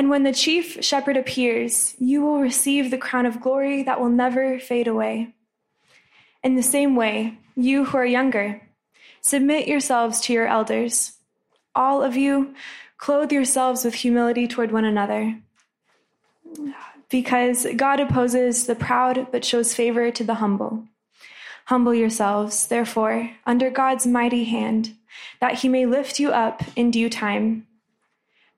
And when the chief shepherd appears, you will receive the crown of glory that will never fade away. In the same way, you who are younger, submit yourselves to your elders. All of you, clothe yourselves with humility toward one another. Because God opposes the proud but shows favor to the humble. Humble yourselves, therefore, under God's mighty hand, that he may lift you up in due time.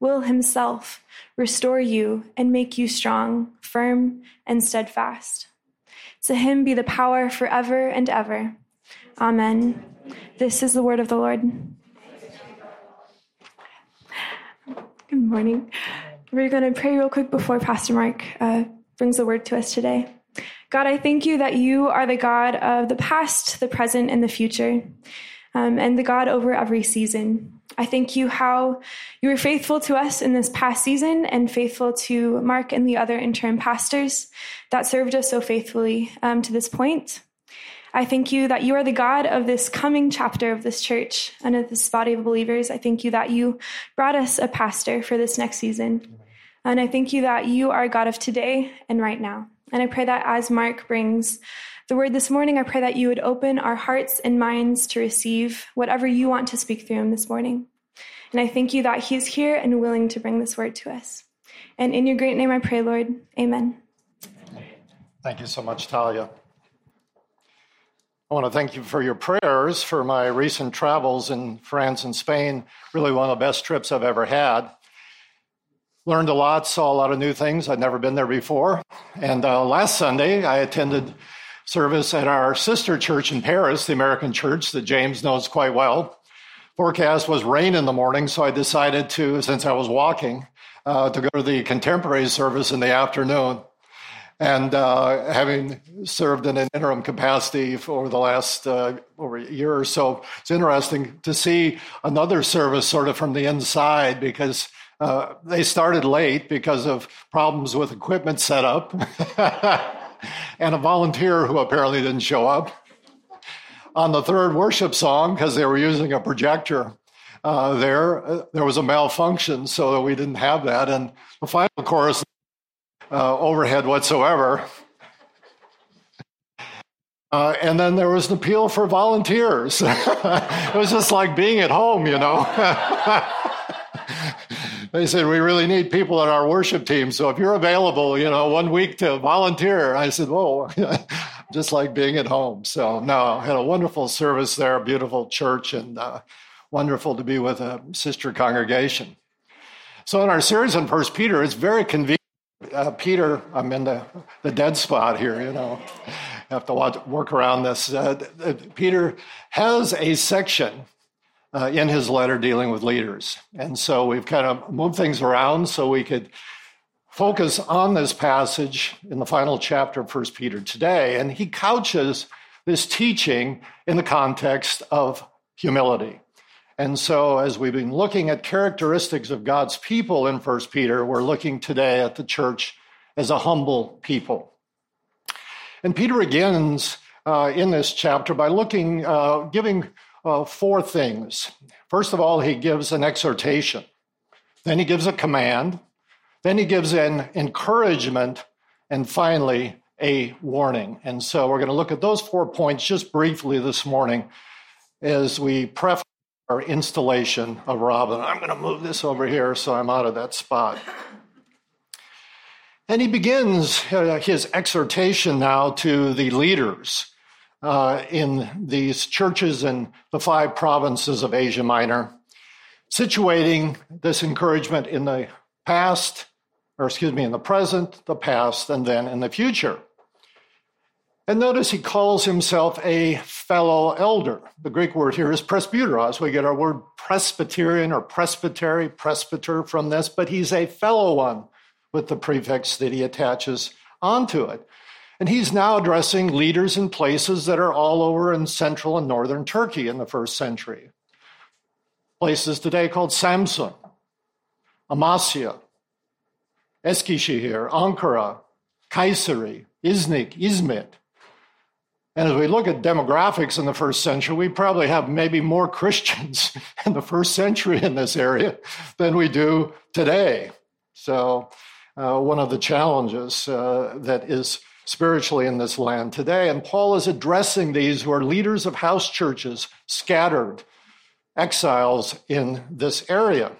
will himself restore you and make you strong, firm, and steadfast. To him be the power forever and ever. Amen. This is the word of the Lord. Good morning. We're going to pray real quick before Pastor Mark uh, brings the word to us today. God, I thank you that you are the God of the past, the present, and the future, um, and the God over every season. I thank you how you were faithful to us in this past season and faithful to Mark and the other interim pastors that served us so faithfully um, to this point. I thank you that you are the God of this coming chapter of this church and of this body of believers. I thank you that you brought us a pastor for this next season. And I thank you that you are God of today and right now. And I pray that as Mark brings the word this morning, I pray that you would open our hearts and minds to receive whatever you want to speak through him this morning. And I thank you that he is here and willing to bring this word to us. And in your great name I pray, Lord. Amen. Thank you so much, Talia. I want to thank you for your prayers for my recent travels in France and Spain. Really, one of the best trips I've ever had. Learned a lot, saw a lot of new things. I'd never been there before. And uh, last Sunday, I attended service at our sister church in Paris, the American church that James knows quite well. Forecast was rain in the morning, so I decided to, since I was walking, uh, to go to the contemporary service in the afternoon. And uh, having served in an interim capacity for the last uh, over a year or so, it's interesting to see another service sort of from the inside because uh, they started late because of problems with equipment setup. and a volunteer who apparently didn't show up. On the third worship song, because they were using a projector uh, there, uh, there was a malfunction, so we didn't have that. And the final chorus, uh, overhead whatsoever. Uh, and then there was an appeal for volunteers. it was just like being at home, you know. They said, We really need people on our worship team. So if you're available, you know, one week to volunteer, I said, Whoa, just like being at home. So, no, I had a wonderful service there, beautiful church, and uh, wonderful to be with a sister congregation. So, in our series on First Peter, it's very convenient. Uh, Peter, I'm in the, the dead spot here, you know. have to watch, work around this. Uh, Peter has a section uh, in his letter dealing with leaders. And so we've kind of moved things around so we could focus on this passage in the final chapter of 1 Peter today. And he couches this teaching in the context of humility. And so, as we've been looking at characteristics of God's people in 1 Peter, we're looking today at the church as a humble people. And Peter begins uh, in this chapter by looking, uh, giving uh, four things. First of all, he gives an exhortation, then he gives a command, then he gives an encouragement, and finally, a warning. And so we're going to look at those four points just briefly this morning as we preface our installation of Robin. I'm going to move this over here so I'm out of that spot. And he begins uh, his exhortation now to the leaders uh, in these churches in the five provinces of Asia Minor, situating this encouragement in the past, or excuse me, in the present, the past, and then in the future. And notice he calls himself a fellow elder. The Greek word here is presbyteros. We get our word Presbyterian or presbytery, presbyter from this, but he's a fellow one with the prefix that he attaches onto it. And he's now addressing leaders in places that are all over in central and northern Turkey in the first century. Places today called Samsun, Amasya, Eskişehir, Ankara, Kayseri, Iznik, Izmit. And as we look at demographics in the first century, we probably have maybe more Christians in the first century in this area than we do today. So, uh, one of the challenges uh, that is spiritually in this land today. And Paul is addressing these who are leaders of house churches, scattered exiles in this area.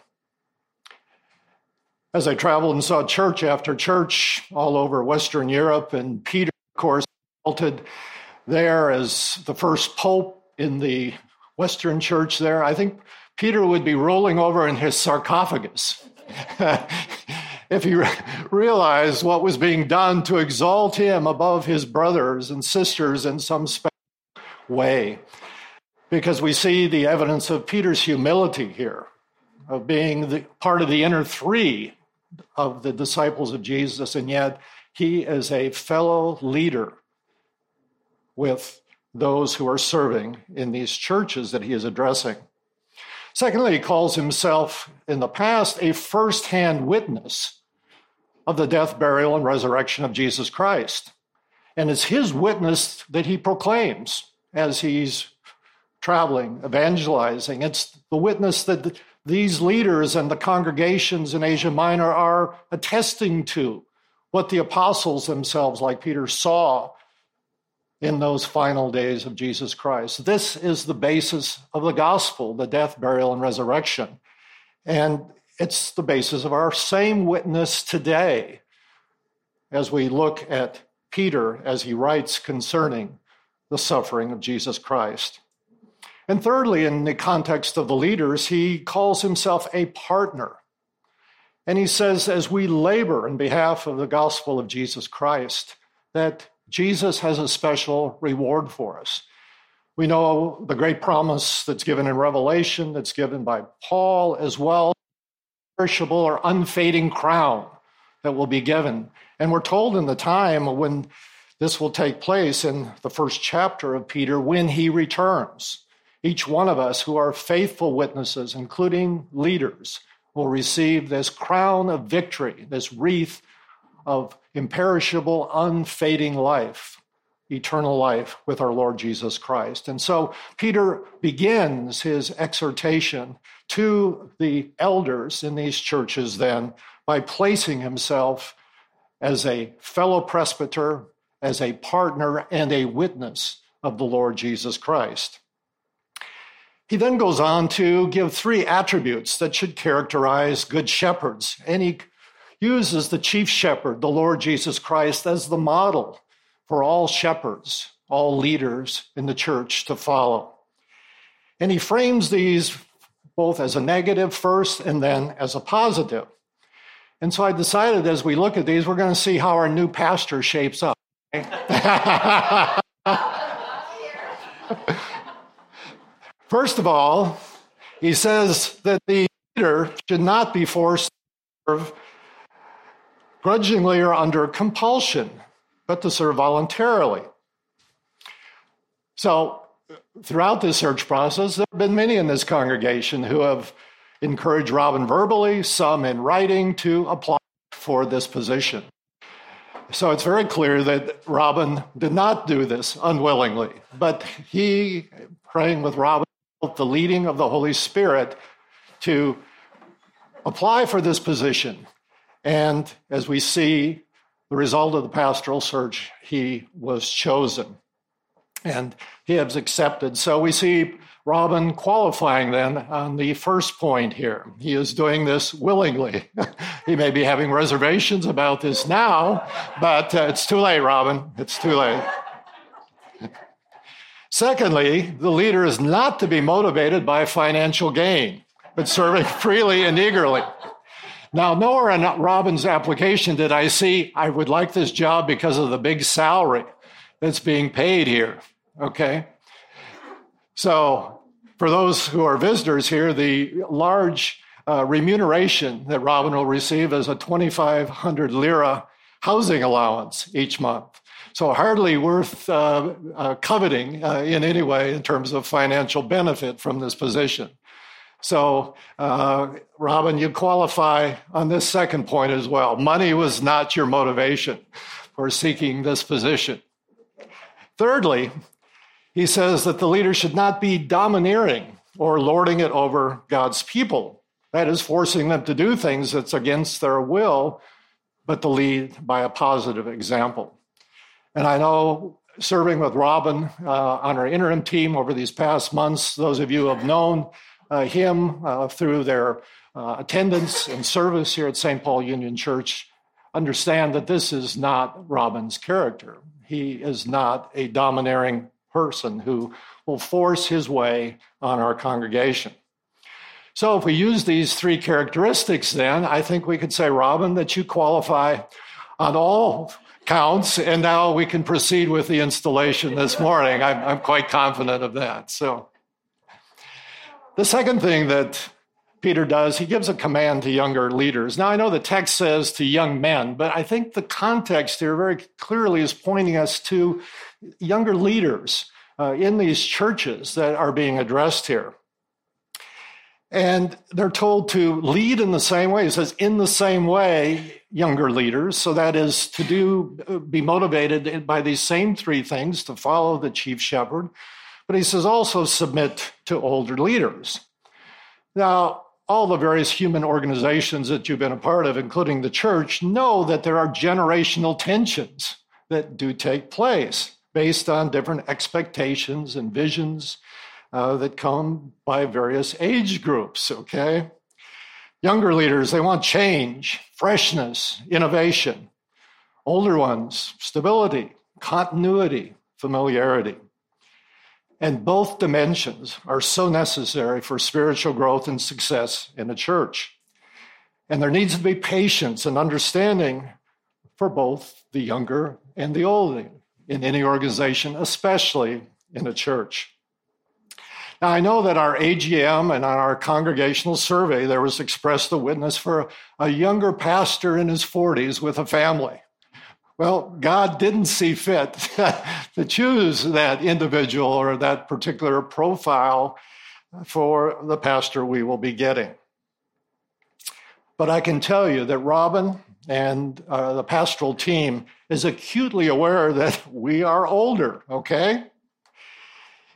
As I traveled and saw church after church all over Western Europe, and Peter, of course, halted there as the first pope in the Western church there, I think Peter would be rolling over in his sarcophagus. if he realized what was being done to exalt him above his brothers and sisters in some special way. Because we see the evidence of Peter's humility here, of being the, part of the inner three of the disciples of Jesus, and yet he is a fellow leader with those who are serving in these churches that he is addressing. Secondly, he calls himself in the past a first-hand witness of the death, burial, and resurrection of Jesus Christ. And it's his witness that he proclaims as he's traveling, evangelizing. It's the witness that these leaders and the congregations in Asia Minor are attesting to what the apostles themselves, like Peter, saw in those final days of Jesus Christ. This is the basis of the gospel, the death, burial, and resurrection. And it's the basis of our same witness today as we look at Peter as he writes concerning the suffering of Jesus Christ. And thirdly, in the context of the leaders, he calls himself a partner. And he says, as we labor in behalf of the gospel of Jesus Christ, that Jesus has a special reward for us. We know the great promise that's given in Revelation, that's given by Paul as well perishable or unfading crown that will be given. And we're told in the time when this will take place in the first chapter of Peter, when he returns. Each one of us who are faithful witnesses, including leaders, will receive this crown of victory, this wreath of imperishable, unfading life, eternal life with our Lord Jesus Christ. And so Peter begins his exhortation to the elders in these churches then by placing himself as a fellow presbyter, as a partner, and a witness of the Lord Jesus Christ. He then goes on to give three attributes that should characterize good shepherds. And he uses the chief shepherd, the Lord Jesus Christ, as the model for all shepherds, all leaders in the church to follow. And he frames these both as a negative first and then as a positive. And so I decided as we look at these, we're going to see how our new pastor shapes up. First of all, he says that the leader should not be forced to serve grudgingly or under compulsion, but to serve voluntarily. So throughout this search process, there have been many in this congregation who have encouraged Robin verbally, some in writing, to apply for this position. So it's very clear that Robin did not do this unwillingly, but he, praying with Robin, felt the leading of the Holy Spirit to apply for this position. And as we see the result of the pastoral search, he was chosen. And has accepted. So we see Robin qualifying then on the first point here. He is doing this willingly. he may be having reservations about this now, but uh, it's too late, Robin. It's too late. Secondly, the leader is not to be motivated by financial gain, but serving freely and eagerly. Now, nowhere in Robin's application did I see, I would like this job because of the big salary that's being paid here. Okay? So, for those who are visitors here, the large uh, remuneration that Robin will receive is a 2,500 lira housing allowance each month. So, hardly worth uh, uh, coveting uh, in any way in terms of financial benefit from this position. So, uh, Robin, you qualify on this second point as well. Money was not your motivation for seeking this position. Thirdly, he says that the leader should not be domineering or lording it over God's people. That is, forcing them to do things that's against their will, but to lead by a positive example. And I know serving with Robin uh, on our interim team over these past months, those of you who have known uh, him uh, through their uh, attendance and service here at St. Paul Union Church understand that this is not Robin's character. He is not a domineering person who will force his way on our congregation. So, if we use these three characteristics, then I think we could say, Robin, that you qualify on all counts, and now we can proceed with the installation this morning. I'm, I'm quite confident of that. So, the second thing that Peter does, he gives a command to younger leaders. Now, I know the text says to young men, but I think the context here very clearly is pointing us to younger leaders uh, in these churches that are being addressed here. And they're told to lead in the same way. It says, in the same way, younger leaders. So that is to do, uh, be motivated by these same three things to follow the chief shepherd, but he says also submit to older leaders. Now, all the various human organizations that you've been a part of, including the church, know that there are generational tensions that do take place based on different expectations and visions uh, that come by various age groups, okay? Younger leaders, they want change, freshness, innovation. Older ones, stability, continuity, familiarity. And both dimensions are so necessary for spiritual growth and success in a church. And there needs to be patience and understanding for both the younger and the older in any organization, especially in a church. Now, I know that our AGM and on our congregational survey, there was expressed the witness for a younger pastor in his 40s with a family. Well, God didn't see fit to choose that individual or that particular profile for the pastor we will be getting. But I can tell you that Robin and uh, the pastoral team is acutely aware that we are older, okay?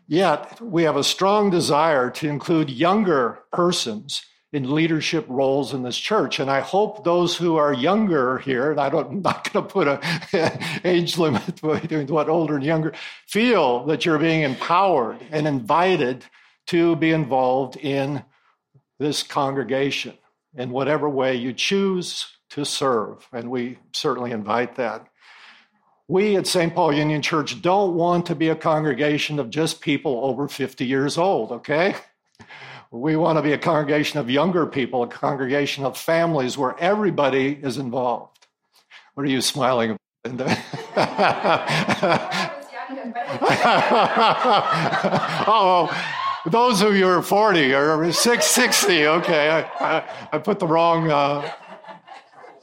Yet we have a strong desire to include younger persons in leadership roles in this church. And I hope those who are younger here, and I am not going to put an age limit between what older and younger, feel that you're being empowered and invited to be involved in this congregation in whatever way you choose to serve. And we certainly invite that. We at St. Paul Union Church don't want to be a congregation of just people over 50 years old, okay? We want to be a congregation of younger people, a congregation of families where everybody is involved. What are you smiling about? oh, those of you who are 40 or 660, okay, I, I, I put the wrong. Uh...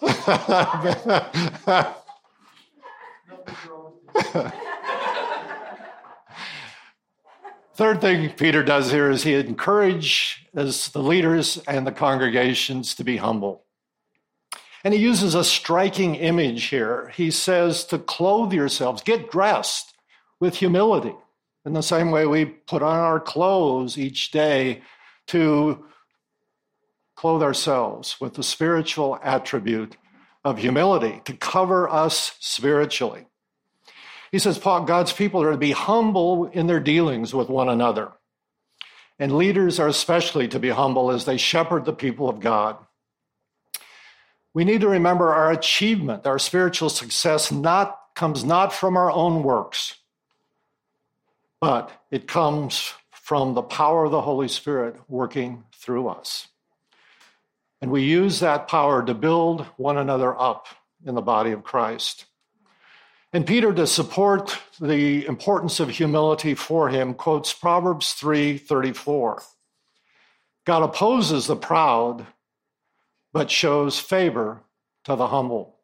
Third thing Peter does here is he encourages the leaders and the congregations to be humble. And he uses a striking image here. He says to clothe yourselves, get dressed with humility. In the same way we put on our clothes each day to clothe ourselves with the spiritual attribute of humility, to cover us spiritually. He says, God's people are to be humble in their dealings with one another. And leaders are especially to be humble as they shepherd the people of God. We need to remember our achievement, our spiritual success not comes not from our own works, but it comes from the power of the Holy Spirit working through us. And we use that power to build one another up in the body of Christ. And Peter, to support the importance of humility for him, quotes Proverbs 3:34. God opposes the proud, but shows favor to the humble.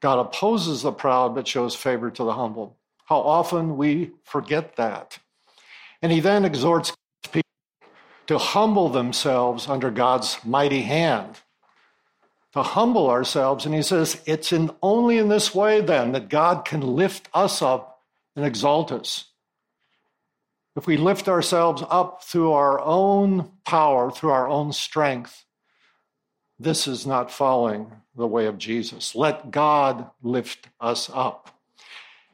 God opposes the proud, but shows favor to the humble. How often we forget that. And he then exhorts people to humble themselves under God's mighty hand to humble ourselves. And he says, it's in only in this way then that God can lift us up and exalt us. If we lift ourselves up through our own power, through our own strength, this is not following the way of Jesus. Let God lift us up.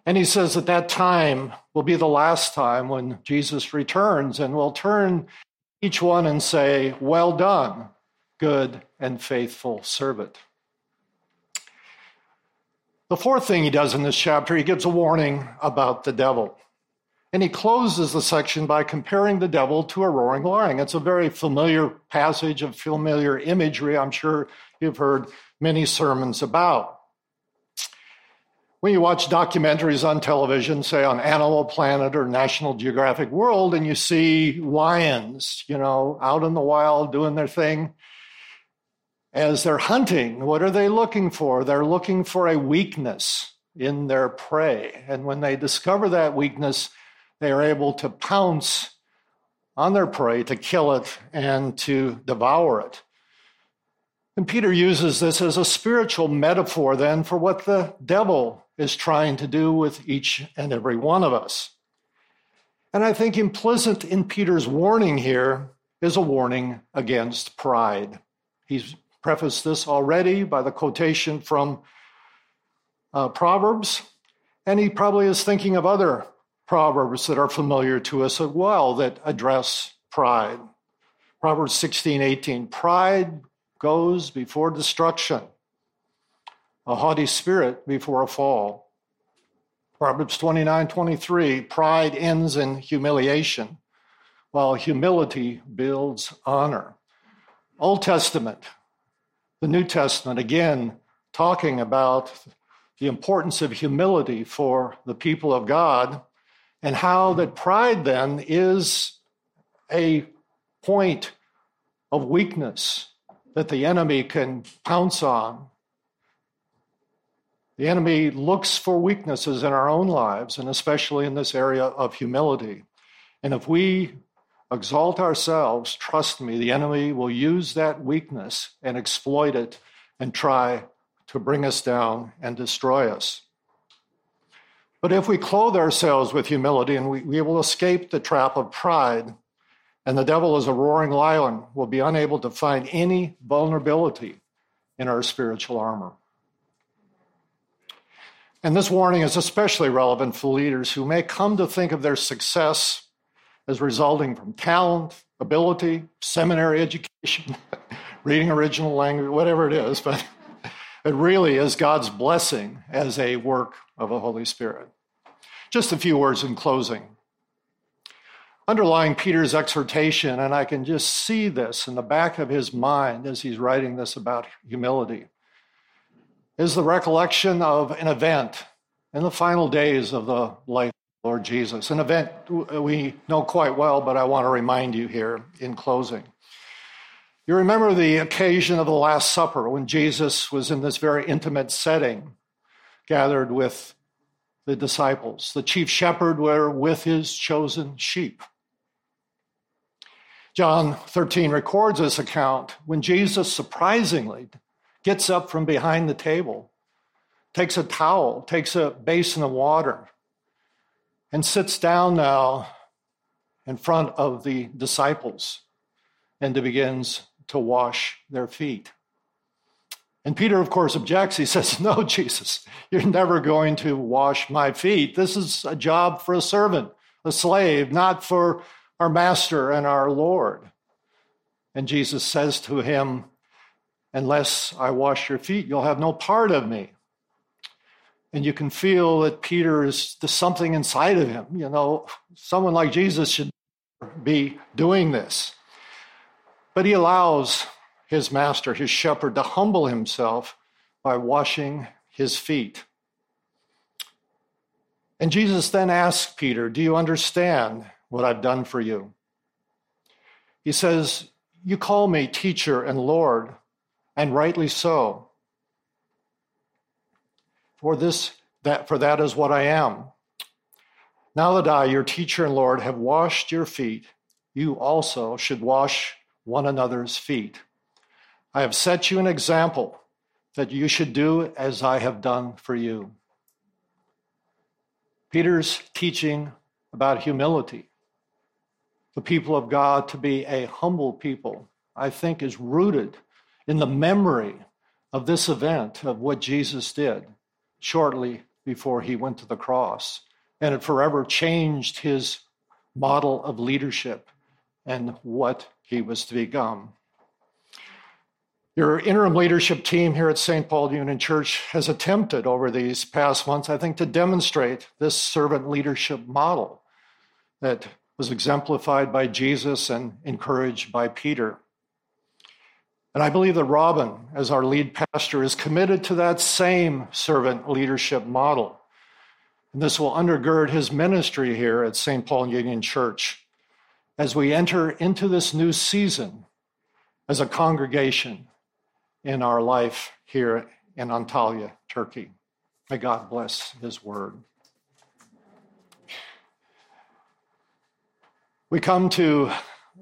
And he says that that time will be the last time when Jesus returns and will turn each one and say, Well done, good and faithful servant. The fourth thing he does in this chapter, he gives a warning about the devil. And he closes the section by comparing the devil to a roaring lion. It's a very familiar passage of familiar imagery, I'm sure you've heard many sermons about. When you watch documentaries on television, say on Animal Planet or National Geographic Wild, and you see lions, you know, out in the wild doing their thing, as they're hunting, what are they looking for? They're looking for a weakness in their prey. And when they discover that weakness, they are able to pounce on their prey, to kill it, and to devour it. And Peter uses this as a spiritual metaphor then for what the devil is trying to do with each and every one of us. And I think implicit in Peter's warning here is a warning against pride. He's prefaced this already by the quotation from uh, Proverbs, and he probably is thinking of other proverbs that are familiar to us as well that address pride. Proverbs 16, 18. Pride goes before destruction, a haughty spirit before a fall. Proverbs 29, 23. Pride ends in humiliation, while humility builds honor. Old Testament, the New Testament, again, talking about the importance of humility for the people of God and how that pride then is a point of weakness that the enemy can pounce on. The enemy looks for weaknesses in our own lives, and especially in this area of humility. And if we exalt ourselves, trust me, the enemy will use that weakness and exploit it and try to bring us down and destroy us. But if we clothe ourselves with humility and we, we will escape the trap of pride, and the devil is a roaring lion, will be unable to find any vulnerability in our spiritual armor. And this warning is especially relevant for leaders who may come to think of their success as resulting from talent, ability, seminary education, reading original language, whatever it is, but it really is God's blessing as a work of the Holy Spirit. Just a few words in closing. Underlying Peter's exhortation, and I can just see this in the back of his mind as he's writing this about humility, is the recollection of an event in the final days of the life of Lord Jesus. An event we know quite well, but I want to remind you here in closing. You remember the occasion of the Last Supper when Jesus was in this very intimate setting, gathered with the disciples. The chief shepherd were with his chosen sheep. John 13 records this account when Jesus surprisingly gets up from behind the table, takes a towel, takes a basin of water, and sits down now in front of the disciples and begins to wash their feet. And Peter, of course, objects. He says, No, Jesus, you're never going to wash my feet. This is a job for a servant, a slave, not for our master and our Lord. And Jesus says to him, Unless I wash your feet, you'll have no part of me. And you can feel that Peter is there's something inside of him. You know, someone like Jesus should be doing this. But he allows his master, his shepherd, to humble himself by washing his feet. And Jesus then asks Peter, Do you understand what I've done for you? He says, You call me teacher and Lord, and rightly so. For this that for that is what I am. Now that I, your teacher and Lord, have washed your feet, you also should wash one another's feet. I have set you an example that you should do as I have done for you. Peter's teaching about humility, the people of God to be a humble people, I think is rooted in the memory of this event of what Jesus did shortly before he went to the cross. And it forever changed his model of leadership and what he was to become. Your interim leadership team here at St. Paul Union Church has attempted over these past months, I think, to demonstrate this servant leadership model that was exemplified by Jesus and encouraged by Peter. And I believe that Robin, as our lead pastor, is committed to that same servant leadership model. And this will undergird his ministry here at St. Paul Union Church as we enter into this new season as a congregation in our life here in Antalya, Turkey. May God bless his word. We come to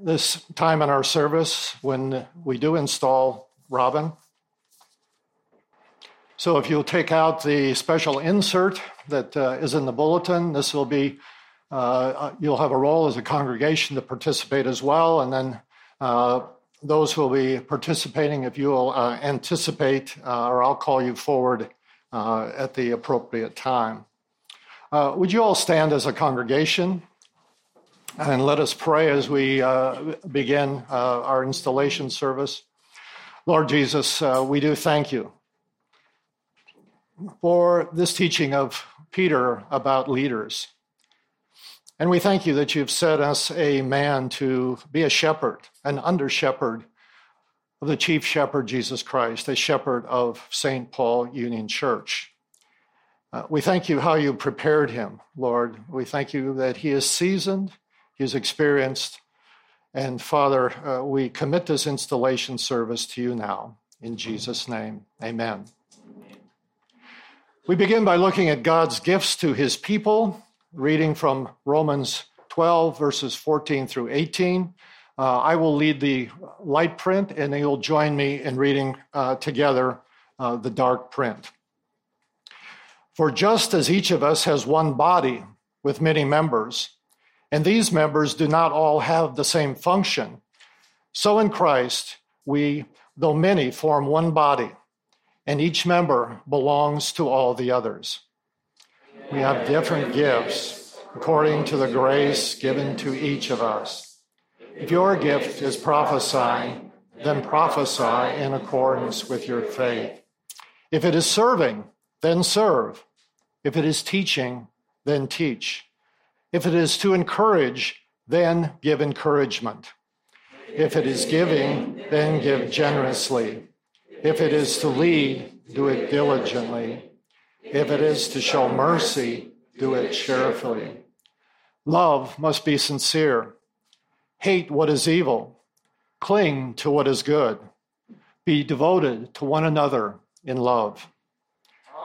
this time in our service when we do install Robin. So if you'll take out the special insert that uh, is in the bulletin, this will be, uh, you'll have a role as a congregation to participate as well. And then uh, those who will be participating, if you will uh, anticipate, uh, or I'll call you forward uh, at the appropriate time. Uh, would you all stand as a congregation and let us pray as we uh, begin uh, our installation service? Lord Jesus, we do thank you for this teaching of Peter about leaders. And we thank you that you've set us a man to be a shepherd, an under shepherd of the chief shepherd, Jesus Christ, a shepherd of St. Paul Union Church. Uh, we thank you how you prepared him, Lord. We thank you that he is seasoned, he is experienced. And Father, uh, we commit this installation service to you now. In Jesus' name, amen. We begin by looking at God's gifts to his people reading from Romans 12, verses 14 through 18. Uh, I will lead the light print, and you'll join me in reading uh, together uh, the dark print. For just as each of us has one body with many members, and these members do not all have the same function, so in Christ we, though many, form one body, and each member belongs to all the others. We have different gifts according to the grace given to each of us. If your gift is prophesying, then prophesy in accordance with your faith. If it is serving, then serve. If it is teaching, then teach. If it is to encourage, then give encouragement. If it is giving, then give generously. If it is to lead, do it diligently. If it is to show mercy, do it cheerfully. Love must be sincere. Hate what is evil. Cling to what is good. Be devoted to one another in love.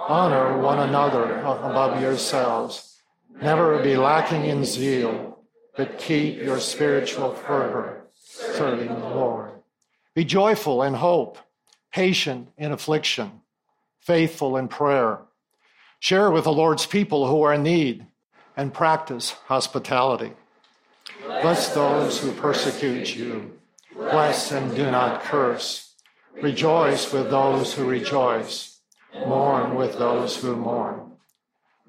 Honor one another above yourselves. Never be lacking in zeal, but keep your spiritual fervor, serving the Lord. Be joyful in hope, patient in affliction, faithful in prayer Share with the Lord's people who are in need and practice hospitality. Bless those who persecute you. Bless and do not curse. Rejoice with those who rejoice. Mourn with those who mourn.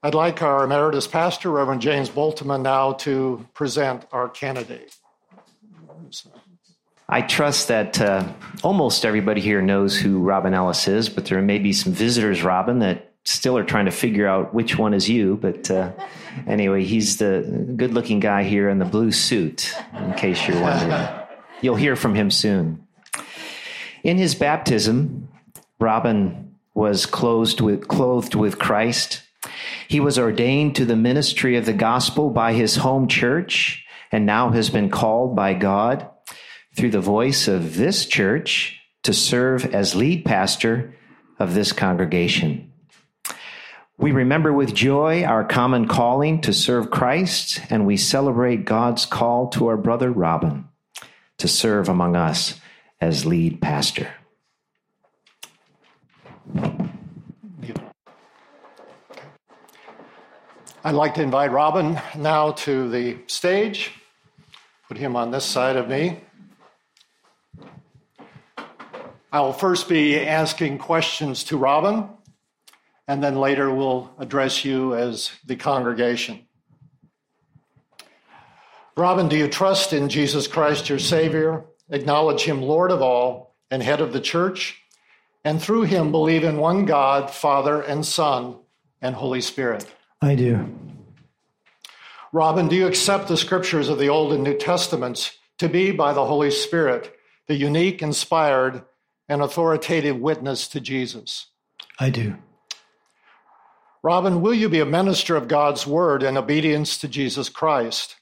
I'd like our emeritus pastor, Reverend James Boltman, now to present our candidate. I trust that uh, almost everybody here knows who Robin Ellis is, but there may be some visitors, Robin, that still are trying to figure out which one is you. But uh, anyway, he's the good looking guy here in the blue suit, in case you're wondering. You'll hear from him soon. In his baptism, Robin was clothed with, clothed with Christ. He was ordained to the ministry of the gospel by his home church and now has been called by God through the voice of this church to serve as lead pastor of this congregation. We remember with joy our common calling to serve Christ, and we celebrate God's call to our brother Robin to serve among us as lead pastor. I'd like to invite Robin now to the stage. Put him on this side of me. I will first be asking questions to Robin, and then later we'll address you as the congregation. Robin, do you trust in Jesus Christ, your Savior? Acknowledge him Lord of all and head of the church? and through him believe in one God, Father and Son and Holy Spirit? I do. Robin, do you accept the scriptures of the Old and New Testaments to be, by the Holy Spirit, the unique, inspired, and authoritative witness to Jesus? I do. Robin, will you be a minister of God's word in obedience to Jesus Christ,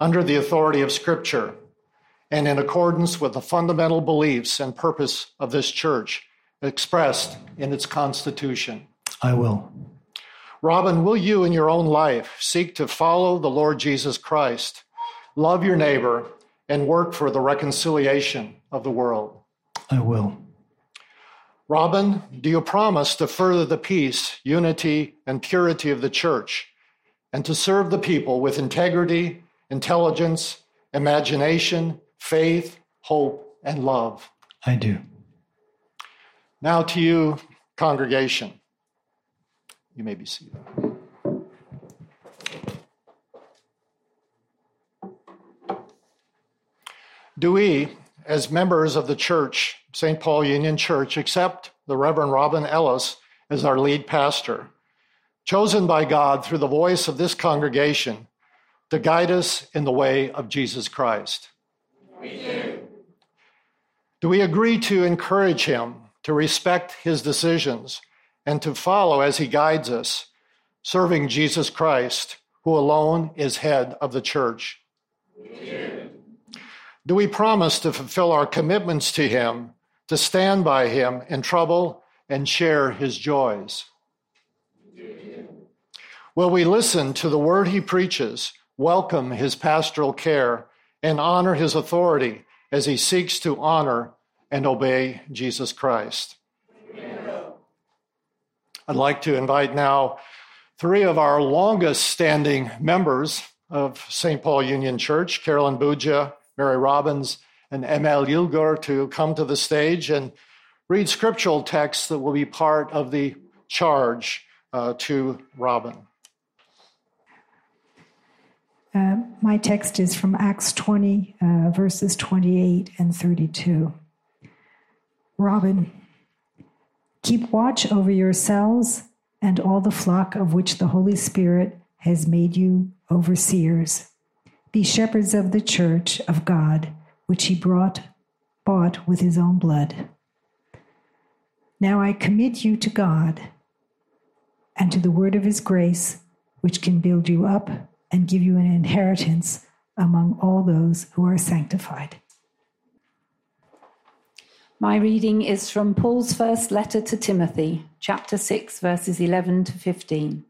under the authority of Scripture, and in accordance with the fundamental beliefs and purpose of this church expressed in its constitution. I will. Robin, will you in your own life seek to follow the Lord Jesus Christ, love your neighbor, and work for the reconciliation of the world? I will. Robin, do you promise to further the peace, unity, and purity of the church and to serve the people with integrity, intelligence, imagination, faith, hope, and love? I do. Now to you, congregation. You may be seated. Do we, as members of the church, St. Paul Union Church, accept the Reverend Robin Ellis as our lead pastor, chosen by God through the voice of this congregation to guide us in the way of Jesus Christ? We do. Do we agree to encourage him to respect his decisions, and to follow as he guides us, serving Jesus Christ, who alone is head of the church. Do we promise to fulfill our commitments to him, to stand by him in trouble and share his joys? Will we listen to the word he preaches, welcome his pastoral care, and honor his authority as he seeks to honor and obey Jesus Christ. I'd like to invite now three of our longest standing members of St. Paul Union Church, Carolyn Buja, Mary Robbins, and Emil Yilgur, to come to the stage and read scriptural texts that will be part of the charge uh, to Robin. Uh, my text is from Acts 20, uh, verses 28 and 32. Robin, keep watch over yourselves and all the flock of which the Holy Spirit has made you overseers. Be shepherds of the church of God, which he brought, bought with his own blood. Now I commit you to God and to the word of his grace, which can build you up and give you an inheritance among all those who are sanctified. My reading is from Paul's first letter to Timothy, chapter 6, verses 11 to 15.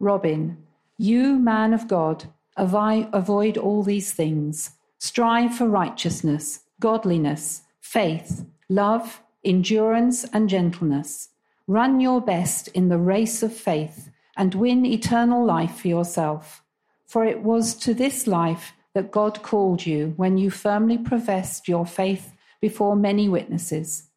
Robin, you, man of God, avoid all these things. Strive for righteousness, godliness, faith, love, endurance, and gentleness. Run your best in the race of faith and win eternal life for yourself. For it was to this life that God called you when you firmly professed your faith before many witnesses,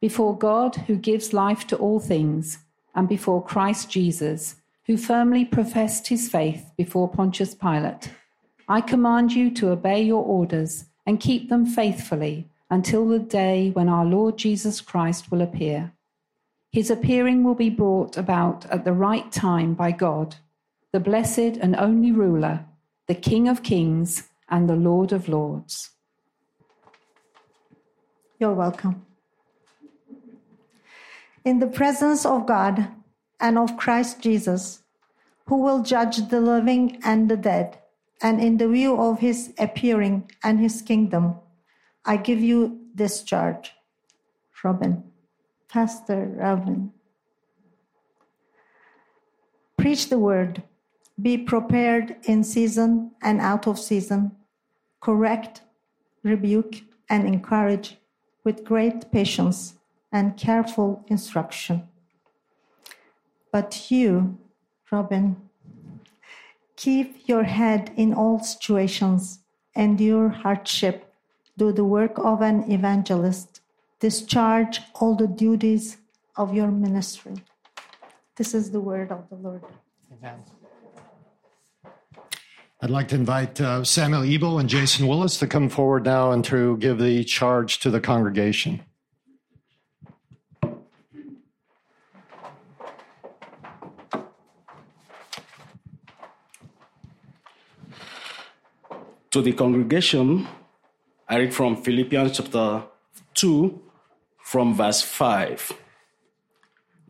before God who gives life to all things, and before Christ Jesus, who firmly professed his faith before Pontius Pilate. I command you to obey your orders and keep them faithfully until the day when our Lord Jesus Christ will appear. His appearing will be brought about at the right time by God, the blessed and only ruler, the King of kings and the Lord of lords. You're welcome. In the presence of God and of Christ Jesus, who will judge the living and the dead, and in the view of his appearing and his kingdom, I give you this charge. Robin, Pastor Robin. Preach the word. Be prepared in season and out of season. Correct, rebuke, and encourage with great patience and careful instruction. But you, Robin, keep your head in all situations, endure hardship, do the work of an evangelist, discharge all the duties of your ministry. This is the word of the Lord. Amen. I'd like to invite uh, Samuel Ebo and Jason Willis to come forward now and to give the charge to the congregation. To the congregation, I read from Philippians chapter 2, from verse 5.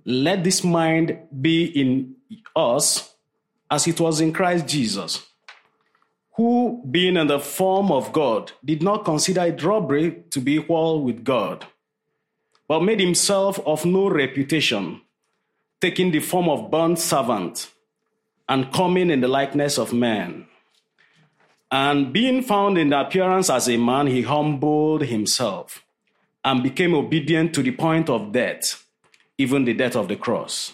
Let this mind be in us as it was in Christ Jesus, who, being in the form of God, did not consider it robbery to be equal with God, but made himself of no reputation, taking the form of a bond servant and coming in the likeness of man. And being found in appearance as a man, he humbled himself and became obedient to the point of death, even the death of the cross.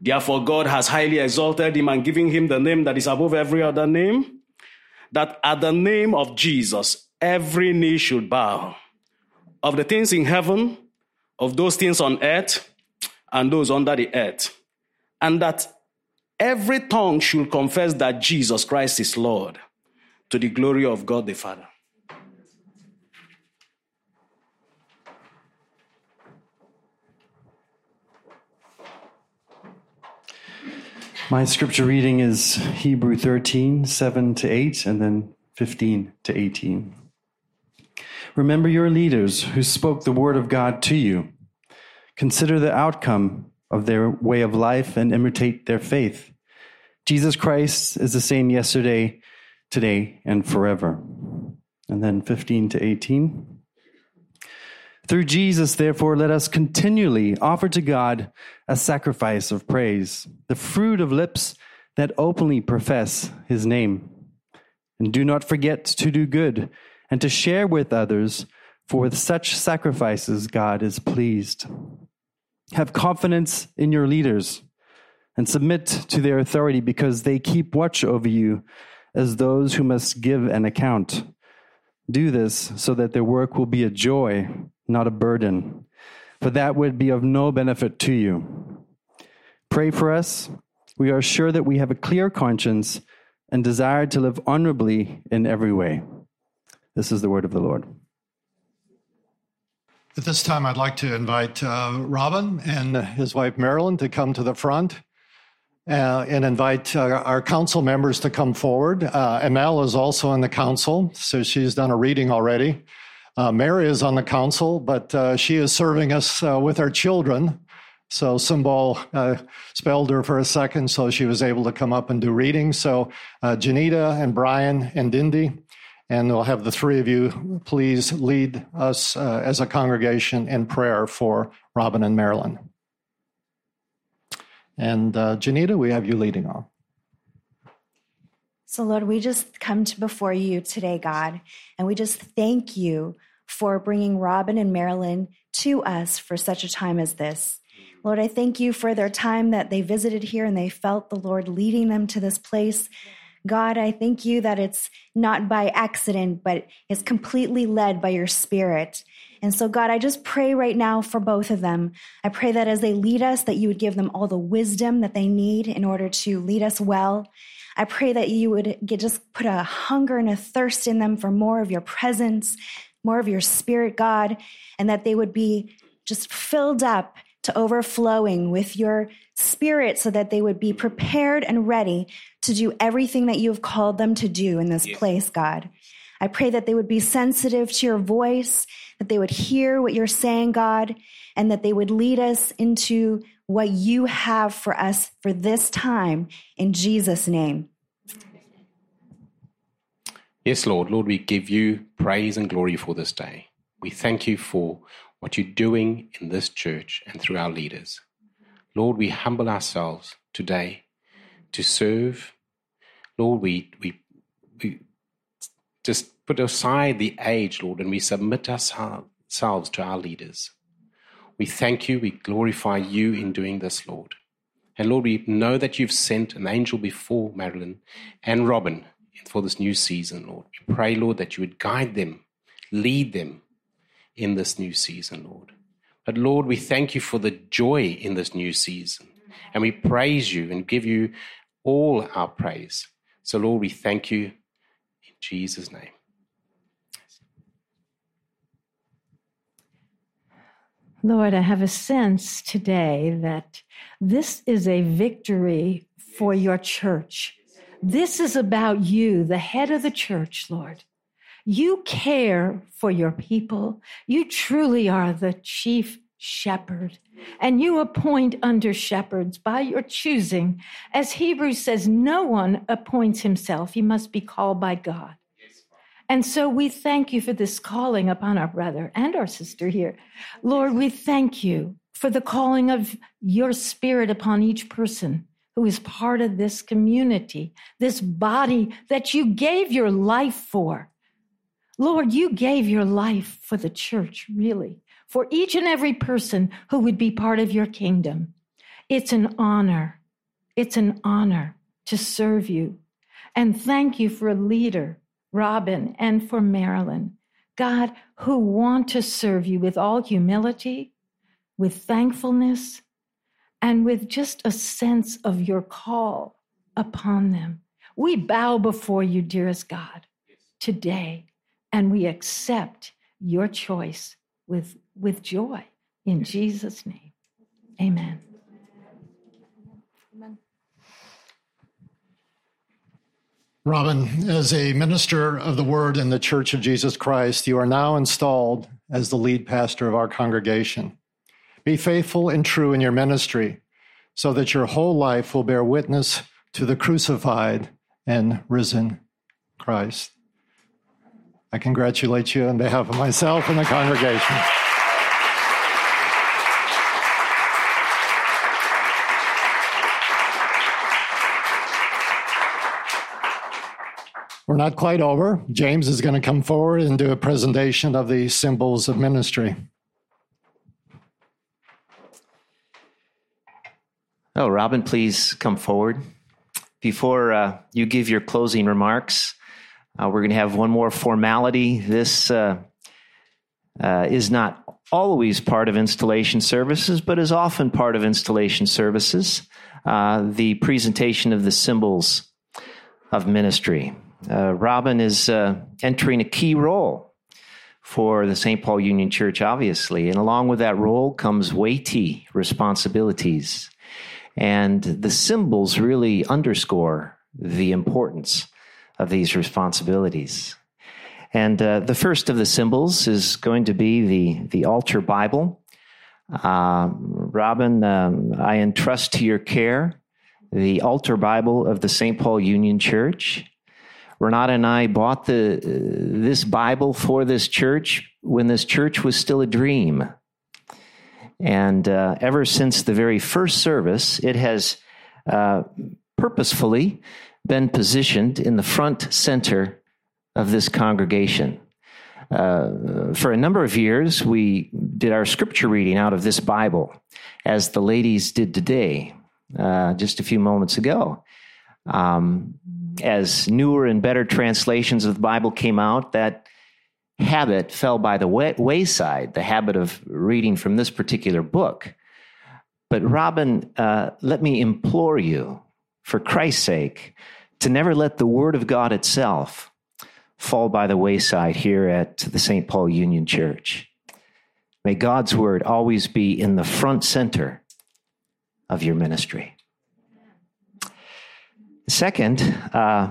Therefore, God has highly exalted him and given him the name that is above every other name, that at the name of Jesus, every knee should bow of the things in heaven, of those things on earth, and those under the earth, and that every tongue should confess that Jesus Christ is Lord to the glory of God the Father. My scripture reading is Hebrew 13, 7 to 8, and then 15 to 18. Remember your leaders who spoke the word of God to you. Consider the outcome of their way of life and imitate their faith. Jesus Christ is the same yesterday, today, and forever. And then 15 to 18. Through Jesus, therefore, let us continually offer to God a sacrifice of praise, the fruit of lips that openly profess his name. And do not forget to do good and to share with others, for with such sacrifices God is pleased. Have confidence in your leaders and submit to their authority because they keep watch over you as those who must give an account. Do this so that their work will be a joy not a burden, for that would be of no benefit to you. Pray for us. We are sure that we have a clear conscience and desire to live honorably in every way. This is the word of the Lord. At this time, I'd like to invite uh, Robin and his wife Marilyn to come to the front uh, and invite uh, our council members to come forward. Uh, is also in the council, so she's done a reading already. Uh, Mary is on the council, but uh, she is serving us uh, with our children. So Symbol uh, spelled her for a second, so she was able to come up and do reading. So uh, Janita and Brian and Dindy. And we'll have the three of you please lead us uh, as a congregation in prayer for Robin and Marilyn. And Janita, we have you leading on. So, Lord, we just come to before you today, God, and we just thank you for bringing Robin and Marilyn to us for such a time as this. Lord, I thank you for their time that they visited here and they felt the Lord leading them to this place. God, I thank you that it's not by accident, but it's completely led by your spirit. And so, God, I just pray right now for both of them. I pray that as they lead us, that you would give them all the wisdom that they need in order to lead us well. I pray that you would get, just put a hunger and a thirst in them for more of your presence, more of your spirit, God, and that they would be just filled up to overflowing with your spirit so that they would be prepared and ready to do everything that you have called them to do in this place, God. I pray that they would be sensitive to your voice, that they would hear what you're saying, God, and that they would lead us into what you have for us for this time in Jesus' name. Yes, Lord. Lord, we give you praise and glory for this day. We thank you for what you're doing in this church and through our leaders. Lord, we humble ourselves today to serve. Lord, we, we, we just put aside the age, Lord, and we submit ourselves to our leaders. We thank you, we glorify you in doing this, Lord. And Lord, we know that you've sent an angel before Marilyn and Robin for this new season, Lord. We pray, Lord, that you would guide them, lead them in this new season, Lord. But Lord, we thank you for the joy in this new season. And we praise you and give you all our praise. So, Lord, we thank you in Jesus' name. Lord, I have a sense today that this is a victory for your church. This is about you, the head of the church, Lord. You care for your people. You truly are the chief shepherd. And you appoint under shepherds by your choosing. As Hebrews says, no one appoints himself, he must be called by God. And so we thank you for this calling upon our brother and our sister here. Lord, we thank you for the calling of your spirit upon each person who is part of this community, this body that you gave your life for. Lord, you gave your life for the church, really, for each and every person who would be part of your kingdom. It's an honor. It's an honor to serve you. And thank you for a leader Robin, and for Marilyn. God, who want to serve you with all humility, with thankfulness, and with just a sense of your call upon them. We bow before you, dearest God, today, and we accept your choice with, with joy. In Jesus' name, amen. Robin, as a minister of the word in the Church of Jesus Christ, you are now installed as the lead pastor of our congregation. Be faithful and true in your ministry so that your whole life will bear witness to the crucified and risen Christ. I congratulate you on behalf of myself and the congregation. We're not quite over. James is going to come forward and do a presentation of the symbols of ministry. Oh, Robin, please come forward. Before uh, you give your closing remarks, uh, we're going to have one more formality. This uh, uh is not always part of installation services, but is often part of installation services. Uh, the presentation of the symbols of ministry. Uh, Robin is uh, entering a key role for the St. Paul Union Church, obviously. And along with that role comes weighty responsibilities. And the symbols really underscore the importance of these responsibilities. And uh, the first of the symbols is going to be the, the altar Bible. Uh, Robin, um, I entrust to your care the altar Bible of the St. Paul Union Church. Renata and I bought the, uh, this Bible for this church when this church was still a dream. And uh, ever since the very first service, it has uh, purposefully been positioned in the front center of this congregation. Uh, for a number of years, we did our scripture reading out of this Bible, as the ladies did today, uh, just a few moments ago. Um, as newer and better translations of the Bible came out, that habit fell by the way- wayside, the habit of reading from this particular book. But, Robin, uh, let me implore you, for Christ's sake, to never let the Word of God itself fall by the wayside here at the St. Paul Union Church. May God's Word always be in the front center of your ministry. Second, uh,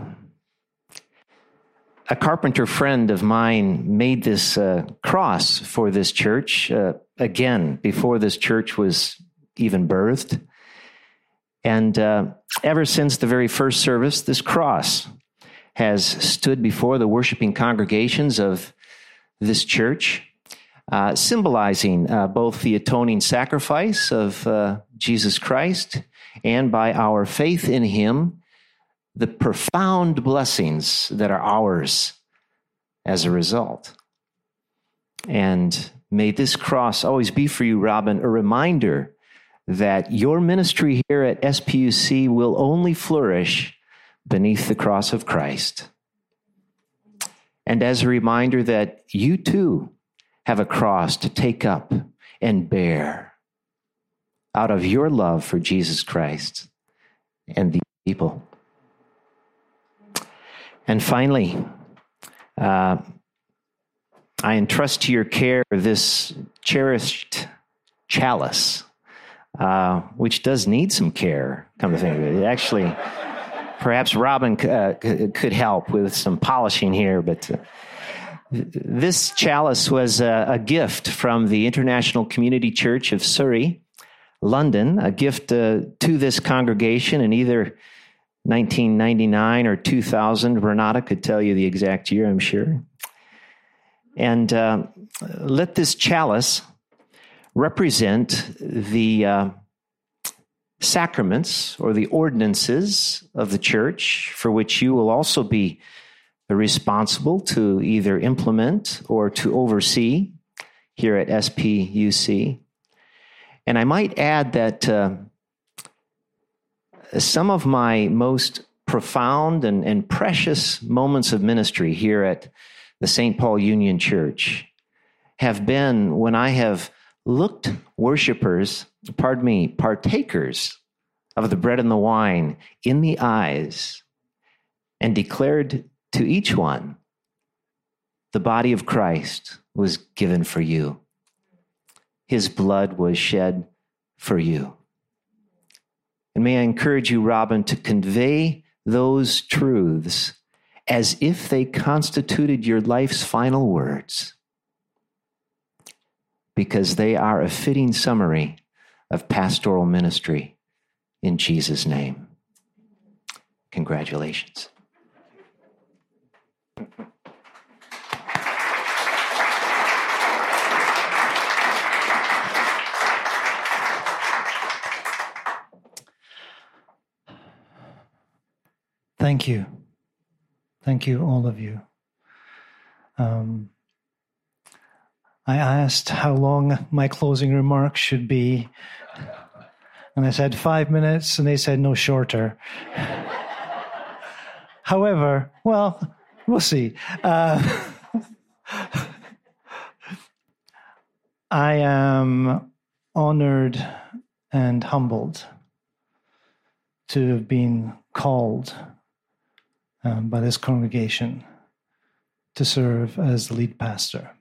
a carpenter friend of mine made this uh, cross for this church, uh, again, before this church was even birthed. And uh, ever since the very first service, this cross has stood before the worshiping congregations of this church, uh, symbolizing uh, both the atoning sacrifice of uh, Jesus Christ and by our faith in him the profound blessings that are ours as a result. And may this cross always be for you, Robin, a reminder that your ministry here at SPUC will only flourish beneath the cross of Christ. And as a reminder that you too have a cross to take up and bear out of your love for Jesus Christ and the people. And finally, uh, I entrust to your care this cherished chalice, uh, which does need some care, come to think of it. it actually, perhaps Robin uh, could help with some polishing here, but uh, this chalice was a, a, gift from the International Community Church of Surrey, London, a gift uh, to this congregation in either 1999 or 2000. Renata could tell you the exact year, I'm sure. And uh, let this chalice represent the uh, sacraments or the ordinances of the church for which you will also be responsible to either implement or to oversee here at SPUC. And I might add that uh, some of my most profound and, and precious moments of ministry here at the St. Paul Union Church have been when I have looked worshipers, pardon me, partakers of the bread and the wine in the eyes and declared to each one the body of Christ was given for you. His blood was shed for you. And may I encourage you, Robin, to convey those truths as if they constituted your life's final words, because they are a fitting summary of pastoral ministry in Jesus' name. Congratulations. Thank you. Thank you, all of you. Um, I asked how long my closing remarks should be. And I said five minutes, and they said no shorter. However, well, we'll see. Uh, I am honored and humbled to have been called um, by this congregation to serve as the lead pastor.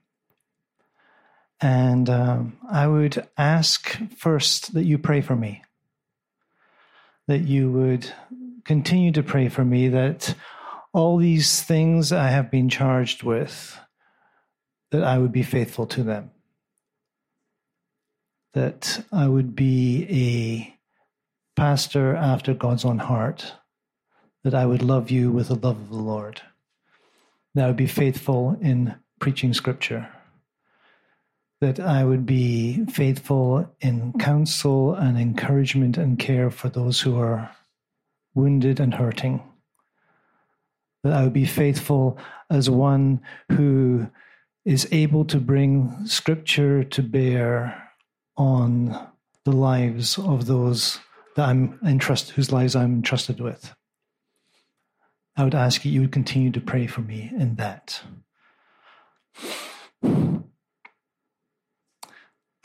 And um, I would ask first that you pray for me, that you would continue to pray for me, that all these things I have been charged with, that I would be faithful to them, that I would be a pastor after God's own heart. That I would love you with the love of the Lord. that I would be faithful in preaching scripture, that I would be faithful in counsel and encouragement and care for those who are wounded and hurting, that I would be faithful as one who is able to bring scripture to bear on the lives of those that I'm entrusted, whose lives I'm entrusted with. I would ask you, you would continue to pray for me in that.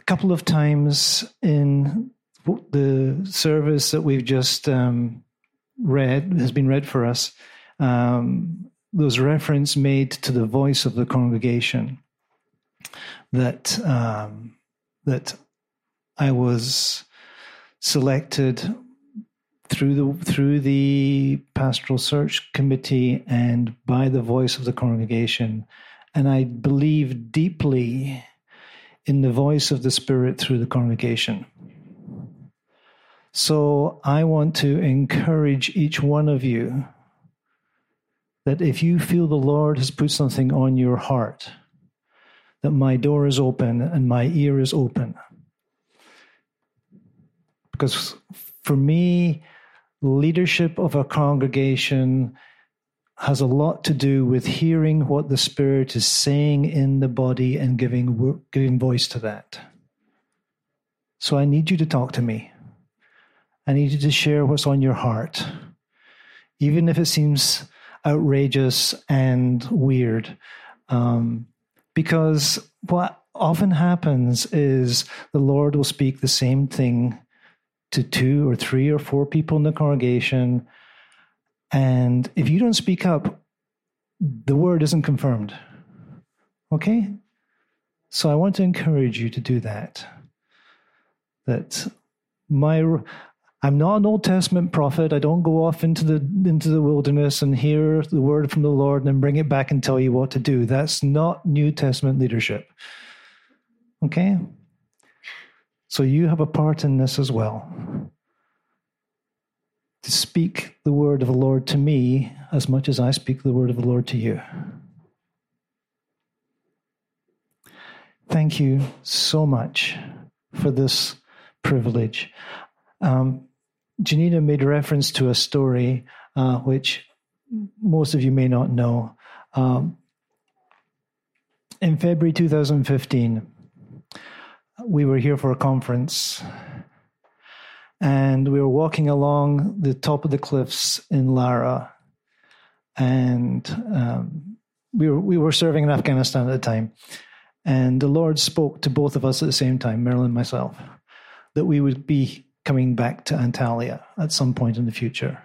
Couple of times in the service that we've just um, read, has been read for us, um, there's reference made to the voice of the congregation that um, that I was selected through the through the pastoral search committee and by the voice of the congregation. And i believe deeply in the voice of the spirit through the congregation. So i want to encourage each one of you that if you feel the lord has put something on your heart that my door is open and my ear is open. Because for me leadership of a congregation has a lot to do with hearing what the Spirit is saying in the body and giving, giving voice to that. So I need you to talk to me. I need you to share what's on your heart, even if it seems outrageous and weird. Um, because what often happens is the Lord will speak the same thing to two or three or four people in the congregation. And if you don't speak up, the word isn't confirmed. Okay? So I want to encourage you to do that. That my I'm not an Old Testament prophet. I don't go off into the into the wilderness and hear the word from the Lord and then bring it back and tell you what to do. That's not New Testament leadership. Okay? So you have a part in this as well. To speak the word of the Lord to me as much as I speak the word of the Lord to you. Thank you so much for this privilege. Um, Janina made reference to a story uh, which most of you may not know. Um, in February 2015, we were here for a conference and we were walking along the top of the cliffs in Lara. And um, we, were, we were serving in Afghanistan at the time. And the Lord spoke to both of us at the same time, Marilyn and myself, that we would be coming back to Antalya at some point in the future.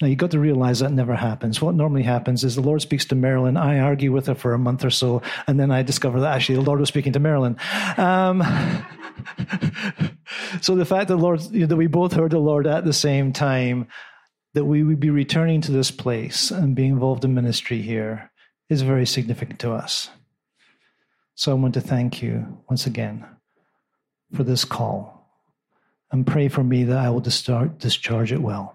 Now, you've got to realize that never happens. What normally happens is the Lord speaks to Marilyn. I argue with her for a month or so, and then I discover that actually the Lord was speaking to Marilyn. Um, so the fact that Lord you know, that we both heard the Lord at the same time, that we would be returning to this place and being involved in ministry here, is very significant to us. So I want to thank you once again for this call, and pray for me that I will discharge it well.